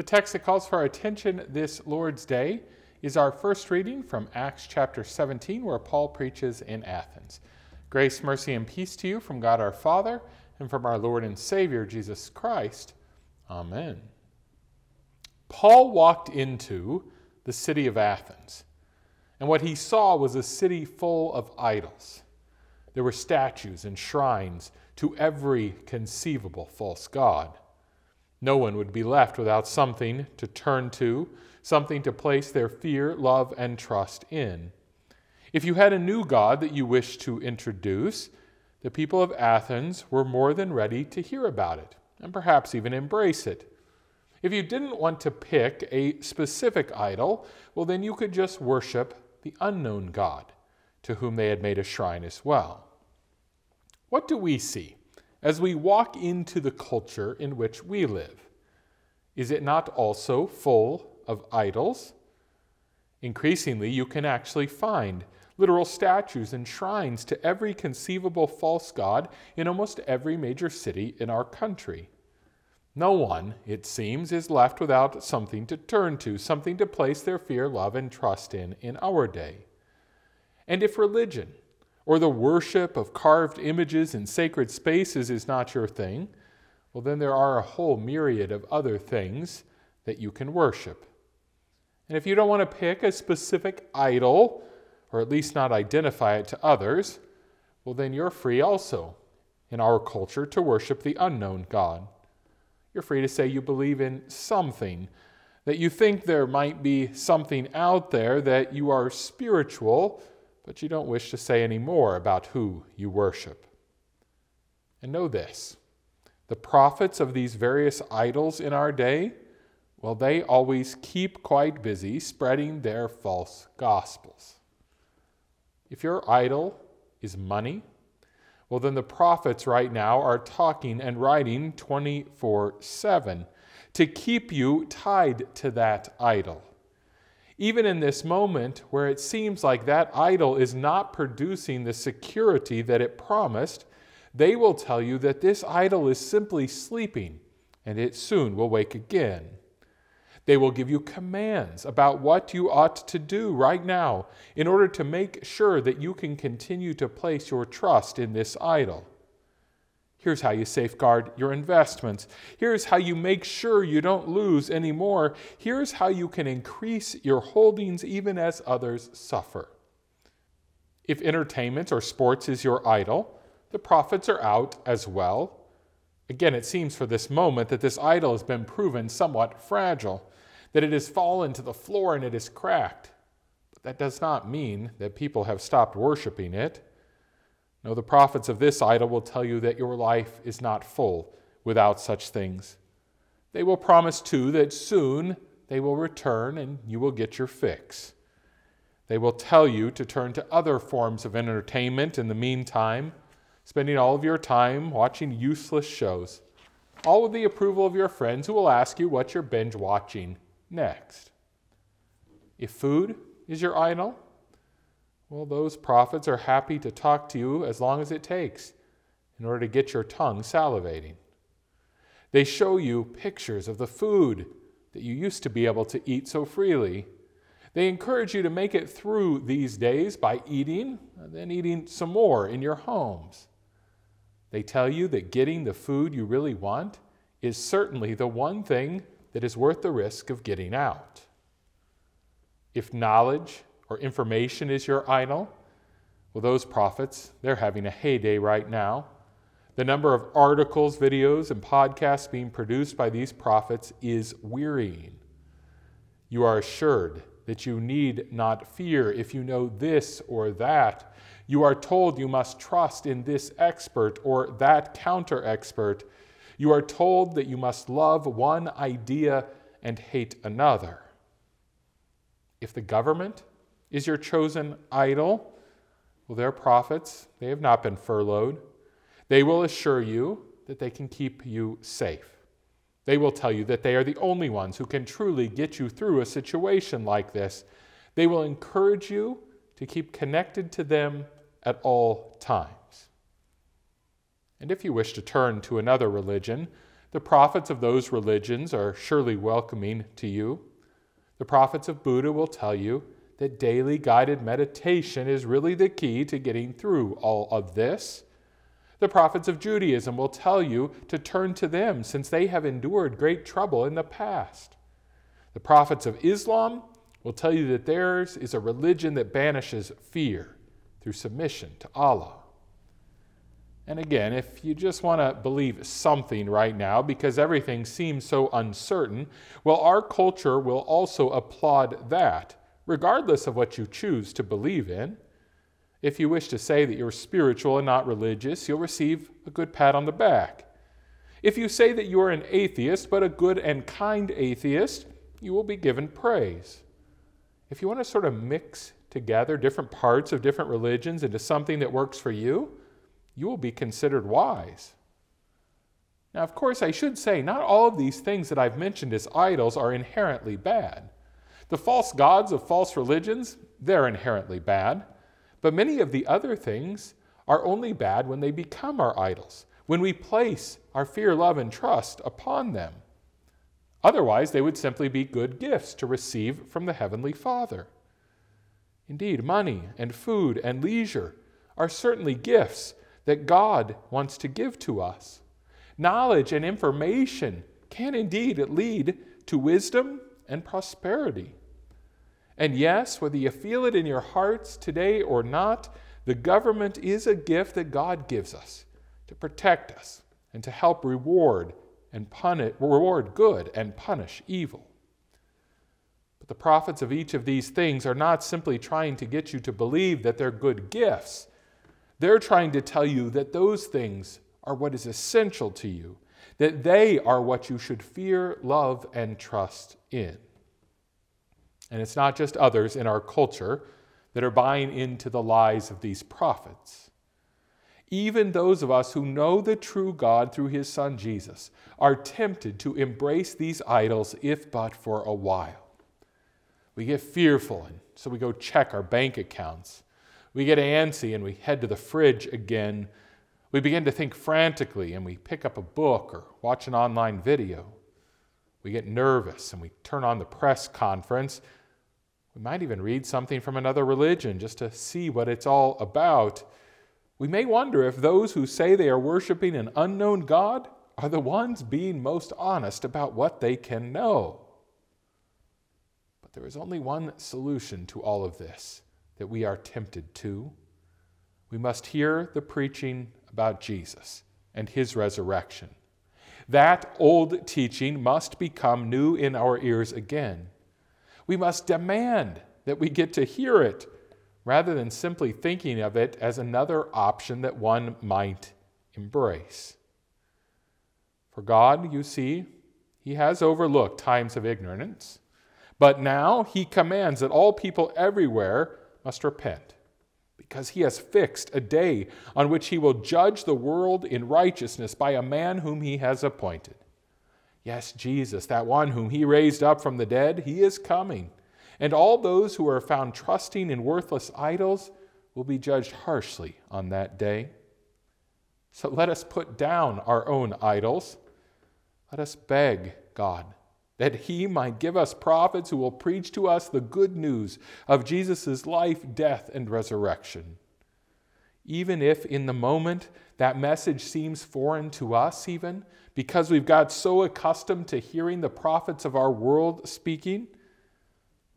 The text that calls for our attention this Lord's Day is our first reading from Acts chapter 17, where Paul preaches in Athens. Grace, mercy, and peace to you from God our Father and from our Lord and Savior Jesus Christ. Amen. Paul walked into the city of Athens, and what he saw was a city full of idols. There were statues and shrines to every conceivable false god. No one would be left without something to turn to, something to place their fear, love, and trust in. If you had a new God that you wished to introduce, the people of Athens were more than ready to hear about it and perhaps even embrace it. If you didn't want to pick a specific idol, well, then you could just worship the unknown God to whom they had made a shrine as well. What do we see? As we walk into the culture in which we live? Is it not also full of idols? Increasingly, you can actually find literal statues and shrines to every conceivable false god in almost every major city in our country. No one, it seems, is left without something to turn to, something to place their fear, love, and trust in in our day. And if religion, or the worship of carved images in sacred spaces is not your thing, well, then there are a whole myriad of other things that you can worship. And if you don't want to pick a specific idol, or at least not identify it to others, well, then you're free also in our culture to worship the unknown God. You're free to say you believe in something, that you think there might be something out there, that you are spiritual, but you don't wish to say any more about who you worship. And know this the prophets of these various idols in our day, well, they always keep quite busy spreading their false gospels. If your idol is money, well, then the prophets right now are talking and writing 24 7 to keep you tied to that idol even in this moment where it seems like that idol is not producing the security that it promised, they will tell you that this idol is simply sleeping and it soon will wake again. They will give you commands about what you ought to do right now in order to make sure that you can continue to place your trust in this idol. Here's how you safeguard your investments. Here's how you make sure you don't lose any more. Here's how you can increase your holdings even as others suffer. If entertainment or sports is your idol, the prophets are out as well. Again, it seems for this moment that this idol has been proven somewhat fragile, that it has fallen to the floor and it is cracked. But that does not mean that people have stopped worshiping it. No, the prophets of this idol will tell you that your life is not full without such things. They will promise, too, that soon they will return and you will get your fix. They will tell you to turn to other forms of entertainment in the meantime, spending all of your time watching useless shows, all with the approval of your friends who will ask you what you're binge watching next. If food is your idol, well, those prophets are happy to talk to you as long as it takes in order to get your tongue salivating. They show you pictures of the food that you used to be able to eat so freely. They encourage you to make it through these days by eating and then eating some more in your homes. They tell you that getting the food you really want is certainly the one thing that is worth the risk of getting out. If knowledge or information is your idol? Well, those prophets, they're having a heyday right now. The number of articles, videos, and podcasts being produced by these prophets is wearying. You are assured that you need not fear if you know this or that. You are told you must trust in this expert or that counter expert. You are told that you must love one idea and hate another. If the government is your chosen idol? Well, their prophets, they have not been furloughed. They will assure you that they can keep you safe. They will tell you that they are the only ones who can truly get you through a situation like this. They will encourage you to keep connected to them at all times. And if you wish to turn to another religion, The prophets of those religions are surely welcoming to you. The prophets of Buddha will tell you that daily guided meditation is really the key to getting through all of this. The prophets of Judaism will tell you to turn to them since they have endured great trouble in the past. The prophets of Islam will tell you that theirs is a religion that banishes fear through submission to Allah. And again, if you just want to believe something right now because everything seems so uncertain, well, our culture will also applaud that, regardless of what you choose to believe in. If you wish to say that you're spiritual and not religious, you'll receive a good pat on the back. If you say that you are an atheist, but a good and kind atheist, you will be given praise. If you want to sort of mix together different parts of different religions into something that works for you, you will be considered wise. Now, of course, I should say, not all of these things that I've mentioned as idols are inherently bad. The false gods of false religions, they're inherently bad. But many of the other things are only bad when they become our idols, when we place our fear, love, and trust upon them. Otherwise, they would simply be good gifts to receive from the Heavenly Father. Indeed, money and food and leisure are certainly gifts that God wants to give to us. Knowledge and information can indeed lead to wisdom and prosperity. And yes, whether you feel it in your hearts today or not, the government is a gift that God gives us to protect us and to help reward and punish, reward good and punish evil. But the prophets of each of these things are not simply trying to get you to believe that they're good gifts. They're trying to tell you that those things are what is essential to you, that they are what you should fear, love, and trust in. And it's not just others in our culture that are buying into the lies of these prophets even those of us who know the true God through his Son Jesus are tempted to embrace these idols if but for a while. We get fearful, and so we go check our bank accounts. We get antsy and we head to the fridge again. We begin to think frantically and we pick up a book or watch an online video. We get nervous and we turn on the press conference. We might even read something from another religion just to see what it's all about. We may wonder if those who say they are worshiping an unknown God are the ones being most honest about what they can know. But there is only one solution to all of this that we are tempted to. We must hear the preaching about Jesus and his resurrection. That old teaching must become new in our ears again. We must demand that we get to hear it rather than simply thinking of it as another option that one might embrace. For God, you see, He has overlooked times of ignorance, but now He commands that all people everywhere must repent, because He has fixed a day on which He will judge the world in righteousness by a man whom He has appointed. Yes, Jesus, that one whom He raised up from the dead, He is coming and all those who are found trusting in worthless idols will be judged harshly on that day. So let us put down our own idols. Let us beg God that He might give us prophets who will preach to us the good news of Jesus' life, death, and resurrection. Even if in the moment that message seems foreign to us, even because we've got so accustomed to hearing the prophets of our world speaking,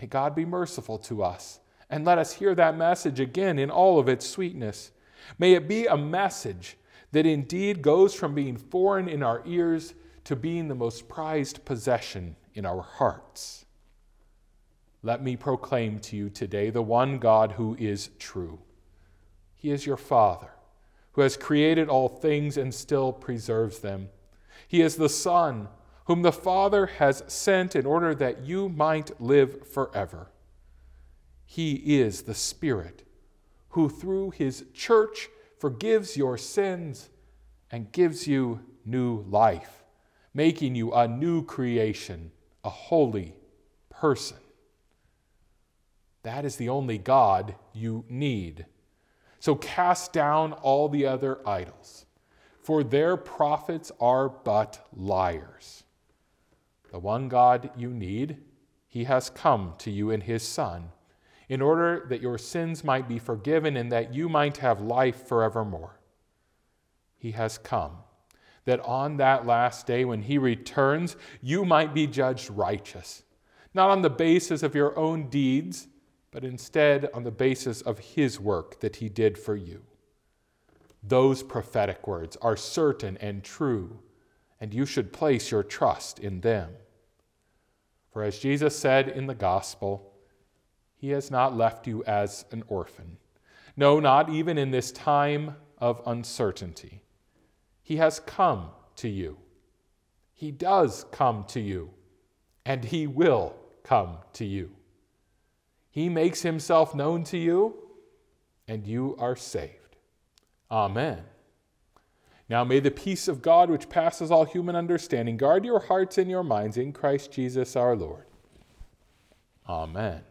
May God be merciful to us and let us hear that message again in all of its sweetness. May it be a message that indeed goes from being foreign in our ears to being the most prized possession in our hearts. Let me proclaim to you today the one God who is true. He is your Father, who has created all things and still preserves them. He is the Son whom the Father has sent in order that you might live forever. He is the Spirit who, through his church, forgives your sins and gives you new life, making you a new creation, a holy person. That is the only God you need. So cast down all the other idols for their prophets are but liars. The one God you need, he has come to you in his Son, in order that your sins might be forgiven and that you might have life forevermore. He has come, that on that last day when he returns, you might be judged righteous, not on the basis of your own deeds, but instead on the basis of his work that he did for you. Those prophetic words are certain and true, and you should place your trust in them. For as Jesus said in the gospel, He has not left you as an orphan. No, not even in this time of uncertainty. He has come to you. He does come to you, and He will come to you. He makes Himself known to you, and you are saved. Amen. Now may the peace of God, which passes all human understanding, guard your hearts and your minds in Christ Jesus our Lord. Amen.